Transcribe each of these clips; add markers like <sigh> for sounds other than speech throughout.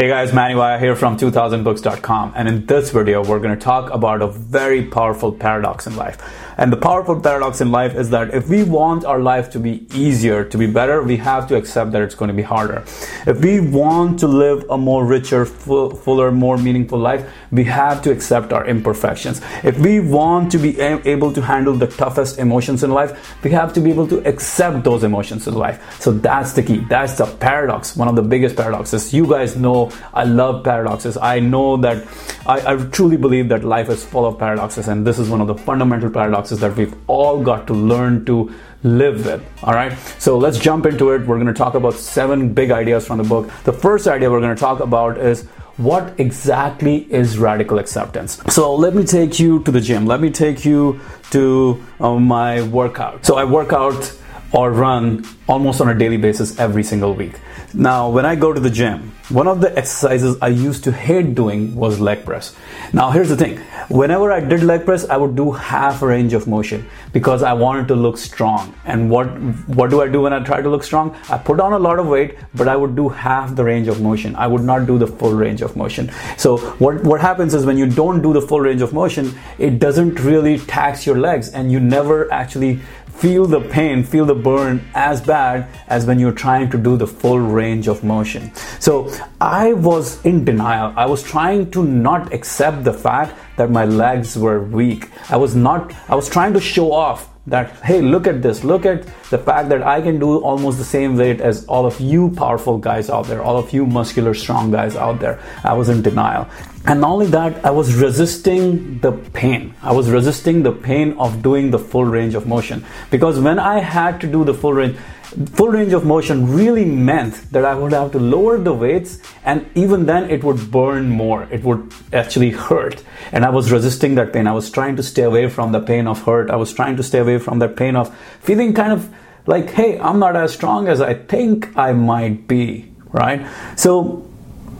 Hey guys, Mani Vaya here from 2000books.com and in this video we're going to talk about a very powerful paradox in life. And the powerful paradox in life is that if we want our life to be easier, to be better, we have to accept that it's going to be harder. If we want to live a more richer, fuller, more meaningful life, we have to accept our imperfections. If we want to be able to handle the toughest emotions in life, we have to be able to accept those emotions in life. So that's the key. That's the paradox, one of the biggest paradoxes. You guys know I love paradoxes. I know that I, I truly believe that life is full of paradoxes, and this is one of the fundamental paradoxes paradoxes that we've all got to learn to live with. All right, so let's jump into it. We're going to talk about seven big ideas from the book. The first idea we're going to talk about is what exactly is radical acceptance? So let me take you to the gym. Let me take you to uh, my workout. So I work out or run almost on a daily basis every single week. Now, when I go to the gym, one of the exercises I used to hate doing was leg press. Now, here's the thing whenever I did leg press, I would do half a range of motion because I wanted to look strong. And what, what do I do when I try to look strong? I put on a lot of weight, but I would do half the range of motion. I would not do the full range of motion. So, what, what happens is when you don't do the full range of motion, it doesn't really tax your legs and you never actually feel the pain, feel the burn as bad as when you're trying to do the full range of motion. So I was in denial. I was trying to not accept the fact that my legs were weak. I was not, I was trying to show off that hey look at this. Look at the fact that i can do almost the same weight as all of you powerful guys out there all of you muscular strong guys out there. I was in denial. And not only that i was resisting the pain. I was resisting the pain of doing the full range of motion. Because when i had to do the full range full range of motion really meant that I would have to lower the weights and even then it would burn more. It would actually hurt. And I was resisting that pain. I was trying to stay away from the pain of hurt. I was trying to stay away from that pain of feeling kind of like, hey, I'm not as strong as I think I might be, right? So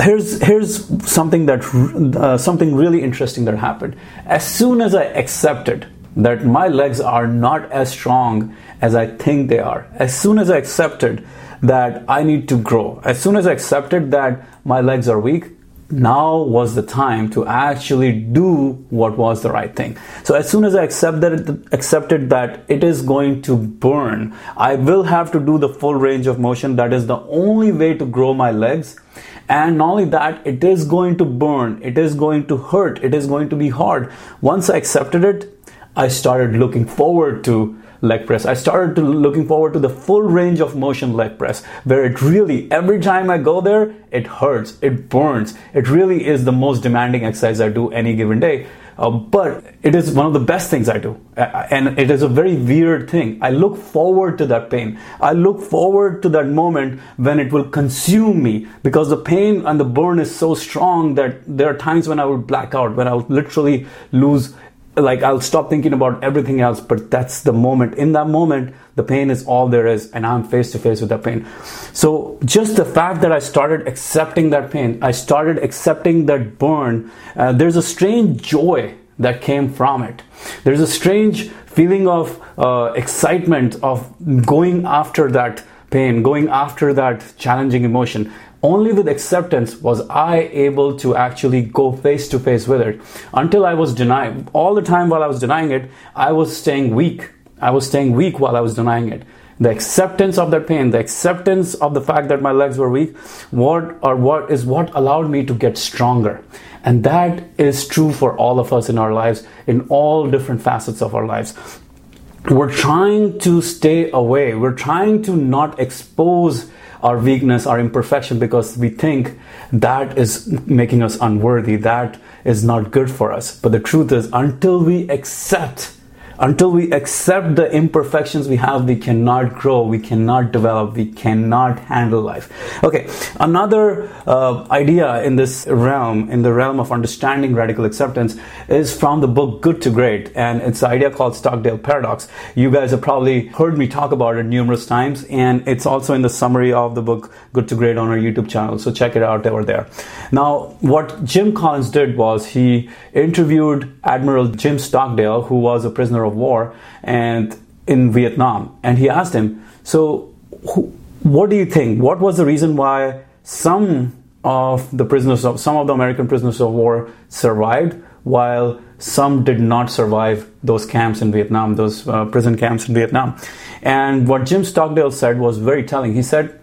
here's here's something that uh, something really interesting that happened. As soon as I accepted that my legs are not as strong as I think they are. As soon as I accepted that I need to grow, as soon as I accepted that my legs are weak, now was the time to actually do what was the right thing. So as soon as I accepted accepted that it is going to burn, I will have to do the full range of motion. That is the only way to grow my legs. And not only that, it is going to burn, it is going to hurt, it is going to be hard. Once I accepted it, I started looking forward to leg press. I started to looking forward to the full range of motion leg press, where it really every time I go there, it hurts, it burns. It really is the most demanding exercise I do any given day. Uh, but it is one of the best things I do. And it is a very weird thing. I look forward to that pain. I look forward to that moment when it will consume me because the pain and the burn is so strong that there are times when I will black out, when I'll literally lose like I'll stop thinking about everything else, but that's the moment. In that moment, the pain is all there is, and I'm face to face with that pain. So, just the fact that I started accepting that pain, I started accepting that burn, uh, there's a strange joy that came from it. There's a strange feeling of uh, excitement of going after that pain, going after that challenging emotion only with acceptance was I able to actually go face to face with it. Until I was denying, all the time while I was denying it, I was staying weak. I was staying weak while I was denying it. The acceptance of that pain, the acceptance of the fact that my legs were weak, what or what is what allowed me to get stronger. And that is true for all of us in our lives, in all different facets of our lives we're trying to stay away. We're trying to not expose our weakness, our imperfection, because we think that is making us unworthy, that is not good for us. But the truth is, until we accept until we accept the imperfections we have, we cannot grow, we cannot develop, we cannot handle life. Okay, another uh, idea in this realm, in the realm of understanding radical acceptance, is from the book Good to Great, and it's the idea called Stockdale Paradox. You guys have probably heard me talk about it numerous times, and it's also in the summary of the book Good to Great on our YouTube channel, so check it out over there. Now, what Jim Collins did was he interviewed Admiral Jim Stockdale, who was a prisoner of war and in Vietnam. And he asked him, So, who, what do you think? What was the reason why some of the prisoners of some of the American prisoners of war survived, while some did not survive those camps in Vietnam, those uh, prison camps in Vietnam. And what Jim Stockdale said was very telling. He said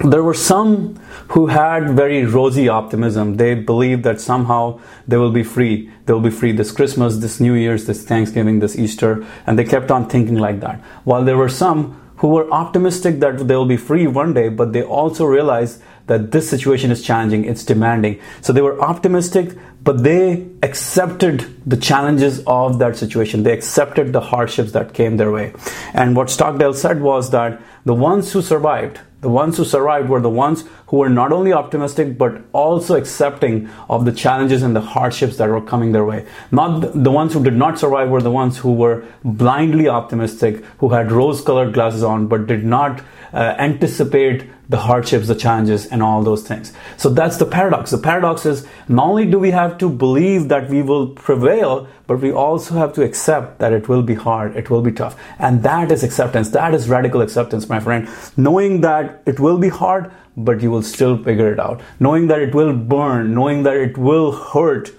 there were some who had very rosy optimism. They believed that somehow they will be free. They will be free this Christmas, this New Year's, this Thanksgiving, this Easter, and they kept on thinking like that. While there were some who were optimistic that they will be free one day, but they also realized that this situation is challenging, it's demanding. So they were optimistic, but they accepted the challenges of that situation. They accepted the hardships that came their way. And what Stockdale said was that the ones who survived, the ones who survived were the ones who were not only optimistic but also accepting of the challenges and the hardships that were coming their way. Not the ones who did not survive were the ones who were blindly optimistic, who had rose colored glasses on but did not uh, anticipate the hardships, the challenges, and all those things. So that's the paradox. The paradox is not only do we have to believe that we will prevail, but we also have to accept that it will be hard, it will be tough. And that is acceptance. That is radical acceptance, my friend. Knowing that it will be hard, but you will still figure it out. Knowing that it will burn, knowing that it will hurt,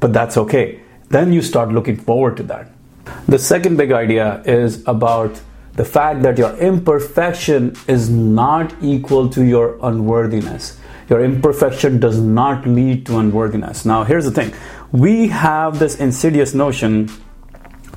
but that's okay. Then you start looking forward to that. The second big idea is about the fact that your imperfection is not equal to your unworthiness. Your imperfection does not lead to unworthiness. Now, here's the thing we have this insidious notion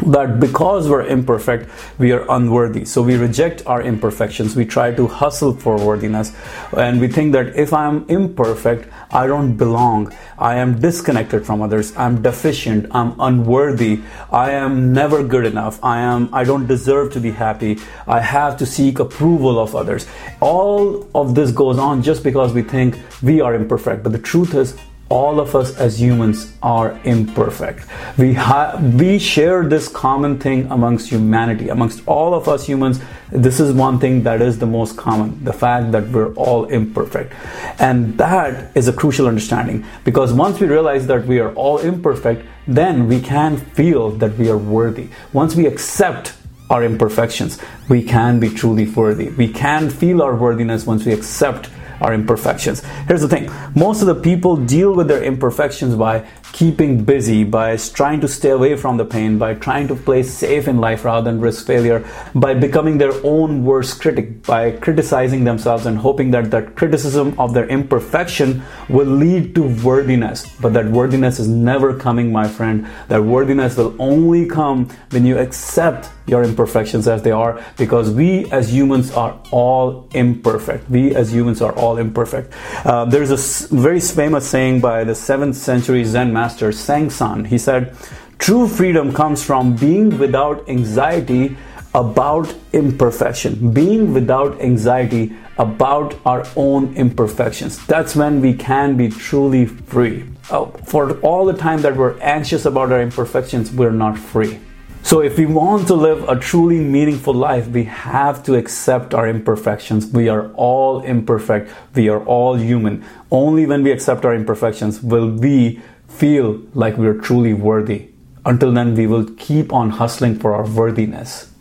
that because we're imperfect, we are unworthy. So we reject our imperfections. We try to hustle for worthiness. And we think that if I'm imperfect, I don't belong. I am disconnected from others. I'm deficient. I'm unworthy. I am never good enough. I am, I don't deserve to be happy. I have to seek approval of others. All of this goes on just because we think we are imperfect. But the truth is, all of us as humans are imperfect. We ha- we share this common thing amongst humanity, amongst all of us humans. This is one thing that is the most common: the fact that we're all imperfect, and that is a crucial understanding. Because once we realize that we are all imperfect, then we can feel that we are worthy. Once we accept our imperfections, we can be truly worthy. We can feel our worthiness once we accept our imperfections. Here's the thing most of the people deal with their imperfections by keeping busy, by trying to stay away from the pain, by trying to play safe in life rather than risk failure, by becoming their own worst critic, by criticizing themselves and hoping that that criticism of their imperfection will lead to worthiness. But that worthiness is never coming, my friend. That worthiness will only come when you accept your imperfections as they are because we as humans are all imperfect. We as humans are all imperfect. Uh, there's a very famous saying by the 7th century Zen master Seung Sahn. He said, True freedom comes from being without anxiety about imperfection, being without anxiety about our own imperfections. That's when we can be truly free. Oh, for all the time that we're anxious about our imperfections, we're not free. So, if we want to live a truly meaningful life, we have to accept our imperfections. We are all imperfect. We are all human. Only when we accept our imperfections will we feel like we are truly worthy. Until then, we will keep on hustling for our worthiness.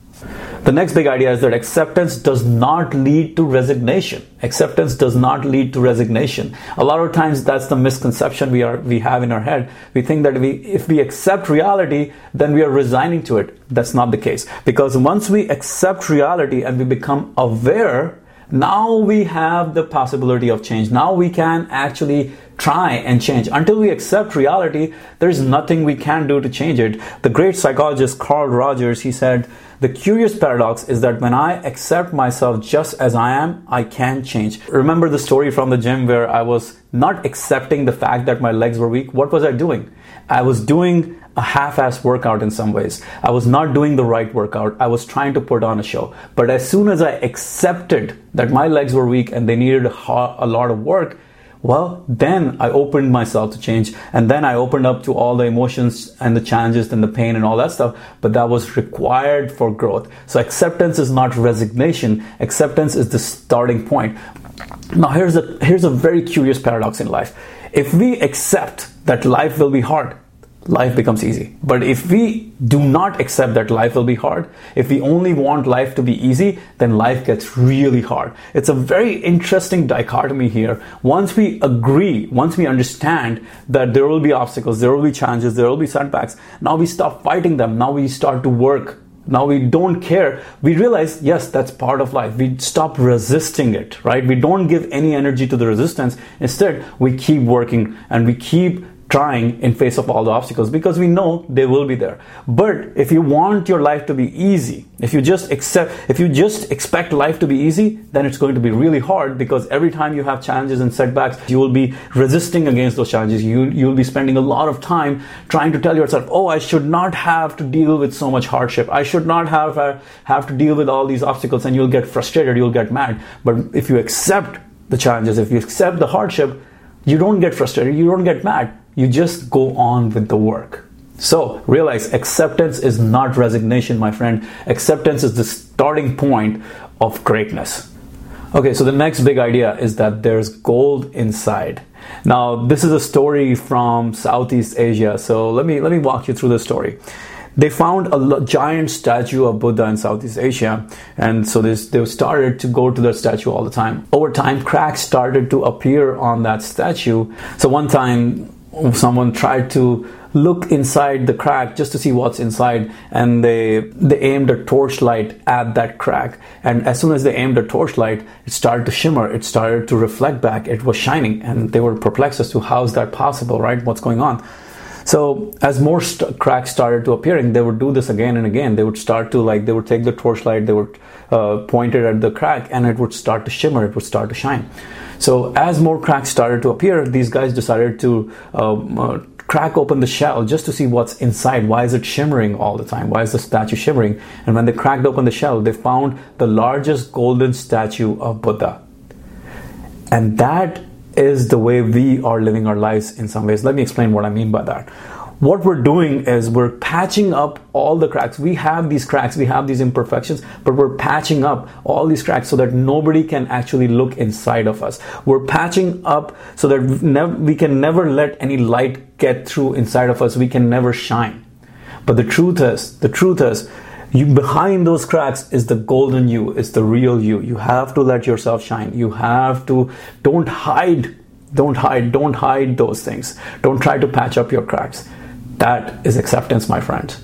The next big idea is that acceptance does not lead to resignation. Acceptance does not lead to resignation. A lot of times that's the misconception we are we have in our head. We think that we if we accept reality, then we are resigning to it. That's not the case. Because once we accept reality and we become aware now we have the possibility of change. Now we can actually try and change. Until we accept reality, there's nothing we can do to change it. The great psychologist Carl Rogers, he said, the curious paradox is that when I accept myself just as I am, I can change. Remember the story from the gym where I was not accepting the fact that my legs were weak? What was I doing? I was doing a half-ass workout in some ways. I was not doing the right workout. I was trying to put on a show. But as soon as I accepted that my legs were weak and they needed a lot of work, well, then I opened myself to change. And then I opened up to all the emotions and the challenges and the pain and all that stuff. But that was required for growth. So acceptance is not resignation. Acceptance is the starting point. Now here's a, here's a very curious paradox in life. If we accept that life will be hard, life becomes easy. But if we do not accept that life will be hard, if we only want life to be easy, then life gets really hard. It's a very interesting dichotomy here. Once we agree, once we understand that there will be obstacles, there will be challenges, there will be setbacks, now we stop fighting them. Now we start to work now we don't care we realize yes that's part of life we stop resisting it right we don't give any energy to the resistance instead we keep working and we keep trying in face of all the obstacles because we know they will be there. But if you want your life to be easy if you just accept if you just expect life to be easy then it's going to be really hard because every time you have challenges and setbacks you will be resisting against those challenges. You you'll be spending a lot of time trying to tell yourself oh i should not have to deal with so much hardship. I should not have uh, have to deal with all these obstacles and you'll get frustrated you'll get mad. But if you accept the challenges if you accept the hardship you don't get frustrated you don't get mad you just go on with the work. So realize acceptance is not resignation, my friend. Acceptance is the starting point of greatness. Okay, so the next big idea is that there's gold inside. Now, this is a story from Southeast Asia. So let me let me walk you through the story. They found a giant statue of Buddha in Southeast Asia, and so this, they started to go to the statue all the time. Over time, cracks started to appear on that statue. So one time, someone tried to look inside the crack just to see what's inside and they they aimed a torchlight at that crack. And as soon as they aimed a torchlight it started to shimmer. It started to reflect back. It was shining and they were perplexed as to how is that possible right? What's going on so as more st- cracks started to appearing they would do this again and again they would start to like they would take the torchlight they would uh, point it at the crack and it would start to shimmer it would start to shine so as more cracks started to appear, these guys decided to um, uh, crack open the shell just to see what's inside. Why is it shimmering all the time? Why is the statue shimmering? And when they cracked open the shell, they found the largest golden statue of Buddha. And that is the way we are living our lives in some ways. Let me explain what I mean by that what we're doing is we're patching up all the cracks. We have these cracks, we have these imperfections, but we're patching up all these cracks so that nobody can actually look inside of us. We're patching up so that we can never let any light get through inside of us. We can never shine. But the truth is, the truth is, you behind those cracks is the golden you, it's the real you. You have to let yourself shine. You have to don't hide don't hide don't hide those things don't try to patch up your cracks that is acceptance, my friend.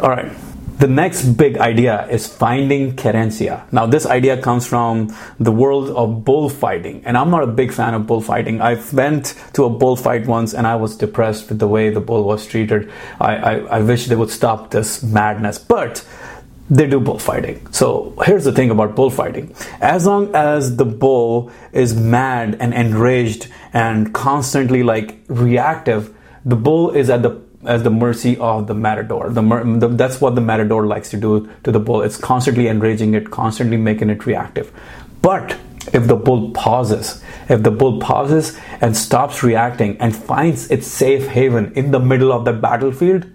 All right. The next big idea is finding querencia. Now, this idea comes from the world of bullfighting, and I'm not a big fan of bullfighting. I went to a bullfight once, and I was depressed with the way the bull was treated. I, I, I wish they would stop this madness, but they do bullfighting. So here's the thing about bullfighting: as long as the bull is mad and enraged and constantly like reactive, the bull is at the as the mercy of the matador. The, the, that's what the matador likes to do to the bull. It's constantly enraging it, constantly making it reactive. But if the bull pauses, if the bull pauses and stops reacting and finds its safe haven in the middle of the battlefield,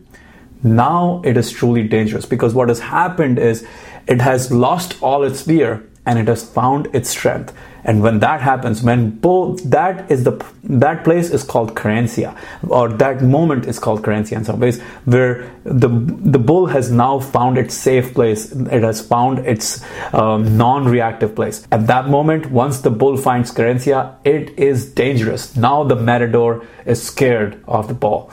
now it is truly dangerous because what has happened is it has lost all its fear and it has found its strength. And when that happens when both that is the that place is called querencia or that moment is called querencia in some ways where the the bull has now found its safe place. It has found its um, non-reactive place. At that moment once the bull finds querencia it is dangerous. Now the matador is scared of the bull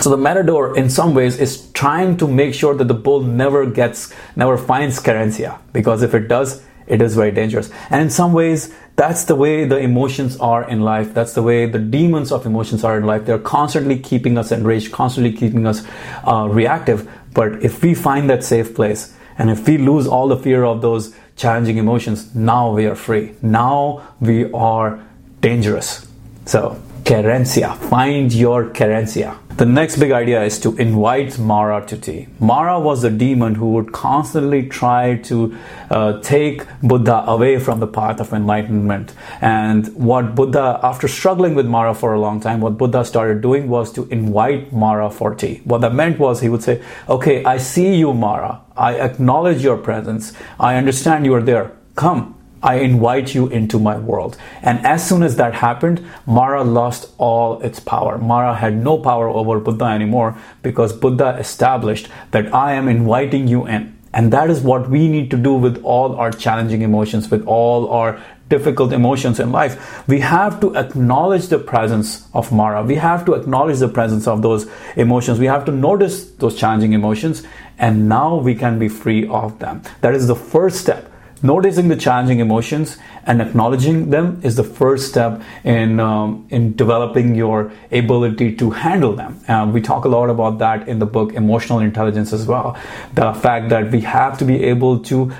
so the matador, in some ways, is trying to make sure that the bull never gets, never finds querencia, because if it does, it is very dangerous. And in some ways, that's the way the emotions are in life. That's the way the demons of emotions are in life. They're constantly keeping us enraged, constantly keeping us uh, reactive. But if we find that safe place, and if we lose all the fear of those challenging emotions, now we are free. Now we are dangerous. So, querencia, find your querencia. The next big idea is to invite Mara to tea. Mara was a demon who would constantly try to uh, take Buddha away from the path of enlightenment. And what Buddha, after struggling with Mara for a long time, what Buddha started doing was to invite Mara for tea. What that meant was he would say, Okay, I see you, Mara. I acknowledge your presence. I understand you are there. Come, I invite you into my world. And as soon as that happened, Mara lost all its power. Mara had no power over Buddha anymore because Buddha established that I am inviting you in. And that is what we need to do with all our challenging emotions, with all our difficult emotions in life. We have to acknowledge the presence of Mara. We have to acknowledge the presence of those emotions. We have to notice those challenging emotions, and now we can be free of them. That is the first step Noticing the challenging emotions and acknowledging them is the first step in um, in developing your ability to handle them. Uh, we talk a lot about that in the book Emotional Intelligence as well. The fact that we have to be able to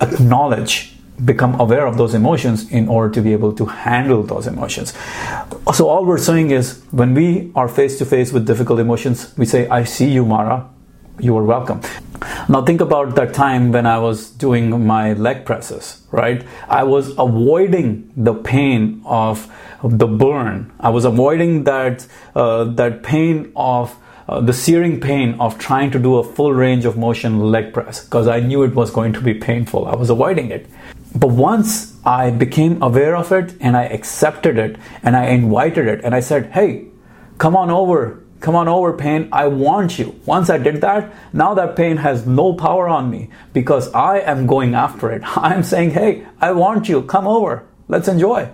acknowledge become aware of those emotions in order to be able to handle those emotions. So all we're saying is when we are face to face with difficult emotions, we say, I see you, Mara. You are welcome. Now think about that time when I was doing my leg presses, right? I was avoiding the pain of the burn. I was avoiding that uh, that pain of uh, the searing pain of trying to do a full range of motion leg press because I knew it was going to be painful. I was avoiding it. But once I became aware of it and I accepted it and I invited it and I said, "Hey, come on over Come on over, pain. I want you. Once I did that, now that pain has no power on me because I am going after it. <laughs> I'm saying, hey, I want you. Come over. Let's enjoy.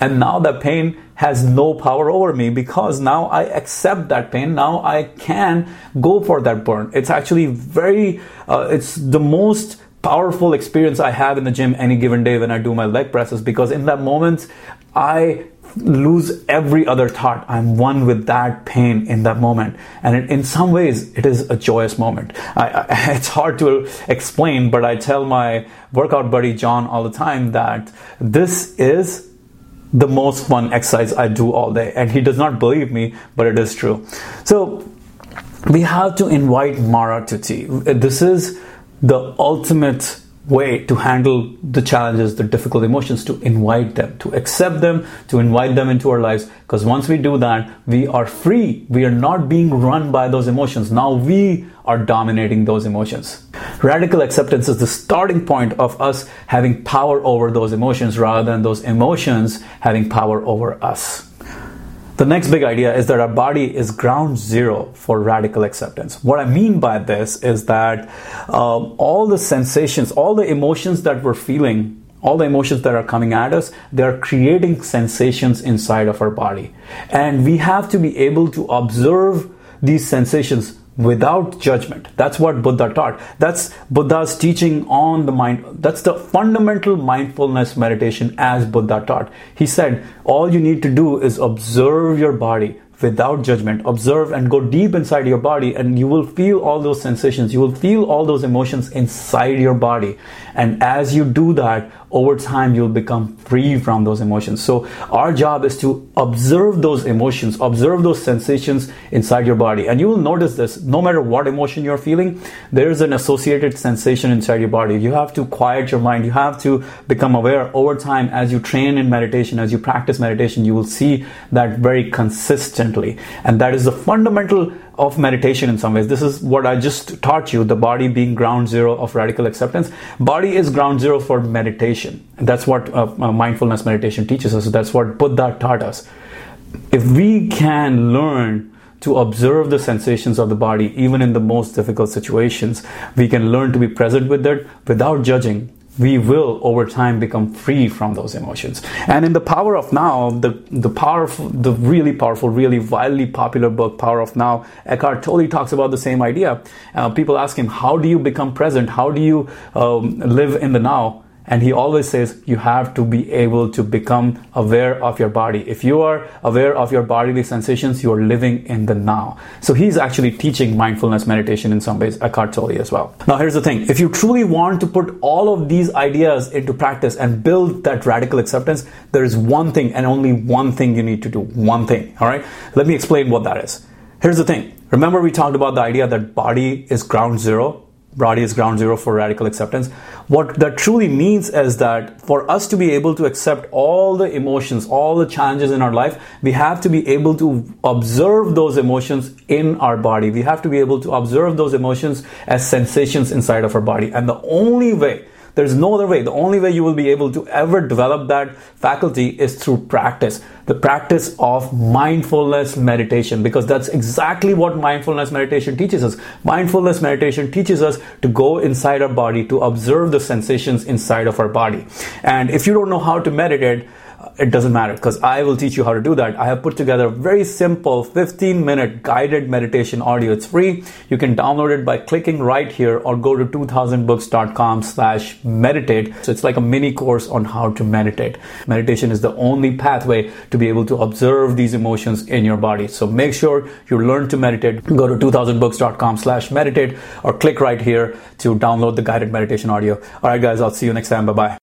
And now that pain has no power over me because now I accept that pain. Now I can go for that burn. It's actually very, uh, it's the most powerful experience I have in the gym any given day when I do my leg presses because in that moment, I lose every other thought. I'm one with that pain in that moment. And in some ways, it is a joyous moment. I, I, <laughs> it's hard to explain, but I tell my workout buddy John all the time that this is the most fun exercise I do all day. And he does not believe me, but it is true. So we have to invite Mara to tea. This is the ultimate way to handle the challenges, the difficult emotions, to invite them, to accept them, to invite them into our lives. Because once we do that, we are free. We are not being run by those emotions. Now we are dominating those emotions. Radical acceptance is the starting point of us having power over those emotions rather than those emotions having power over us. The next big idea is that our body is ground zero for radical acceptance. What I mean by this is that um, all the sensations, all the emotions that we're feeling, all the emotions that are coming at us, they're creating sensations inside of our body. And we have to be able to observe these sensations without judgment. That's what Buddha taught. That's Buddha's teaching on the mind. That's the fundamental mindfulness meditation as Buddha taught. He said, all you need to do is observe your body without judgment. Observe and go deep inside your body, and you will feel all those sensations. You will feel all those emotions inside your body. And as you do that, over time, you'll become free from those emotions. So, our job is to observe those emotions, observe those sensations inside your body. And you will notice this no matter what emotion you're feeling, there is an associated sensation inside your body. You have to quiet your mind. You have to become aware over time as you train in meditation, as you practice meditation, you will see that very And that is the fundamental of meditation in some ways. This is what I just taught you the body being ground zero of radical acceptance. Body is ground zero for meditation. That's what uh, uh, mindfulness meditation teaches us. That's what Buddha taught us. If we can learn to observe the sensations of the body, even in the most difficult situations, we can learn to be present with it without judging we will over time become free from those emotions. And in the Power of Now, the the powerful, the really powerful, really wildly popular book, Power of Now, Eckhart Tolle talks about the same idea. Uh, people ask him, "How do you become present? How do you um, live in the now?" And he always says you have to be able to become aware of your body. If you are aware of your bodily sensations, you are living in the now. So he's actually teaching mindfulness meditation in some ways, Eckhart Tolle as well. Now here's the thing. If you truly want to put all of these ideas into practice and build that radical acceptance, there is one thing and only one thing you need to do. One thing. All right. Let me explain what that is. Here's the thing. Remember we talked about the idea that body is ground zero Body is ground zero for radical acceptance. What that truly means is that for us to be able to accept all the emotions, all the challenges in our life, we have to be able to observe those emotions in our body. We have to be able to observe those emotions as sensations inside of our body. And the only way There's no other way. The only way you will be able to ever develop that faculty is through practice. The practice of mindfulness meditation, because that's exactly what mindfulness meditation teaches us. Mindfulness meditation teaches us to go inside our body, to observe the sensations inside of our body. And if you don't know how to meditate, it doesn't matter because I will teach you how to do that. I have put together a very simple 15 minute guided meditation audio. It's free. You can download it by clicking right here or go to 2000books.com slash meditate. So it's like a mini course on how to meditate. Meditation is the only pathway to be able to observe these emotions in your body. So make sure you learn to meditate. Go to 2000books.com slash meditate or click right here to download the guided meditation audio. All right, guys, I'll see you next time. Bye bye.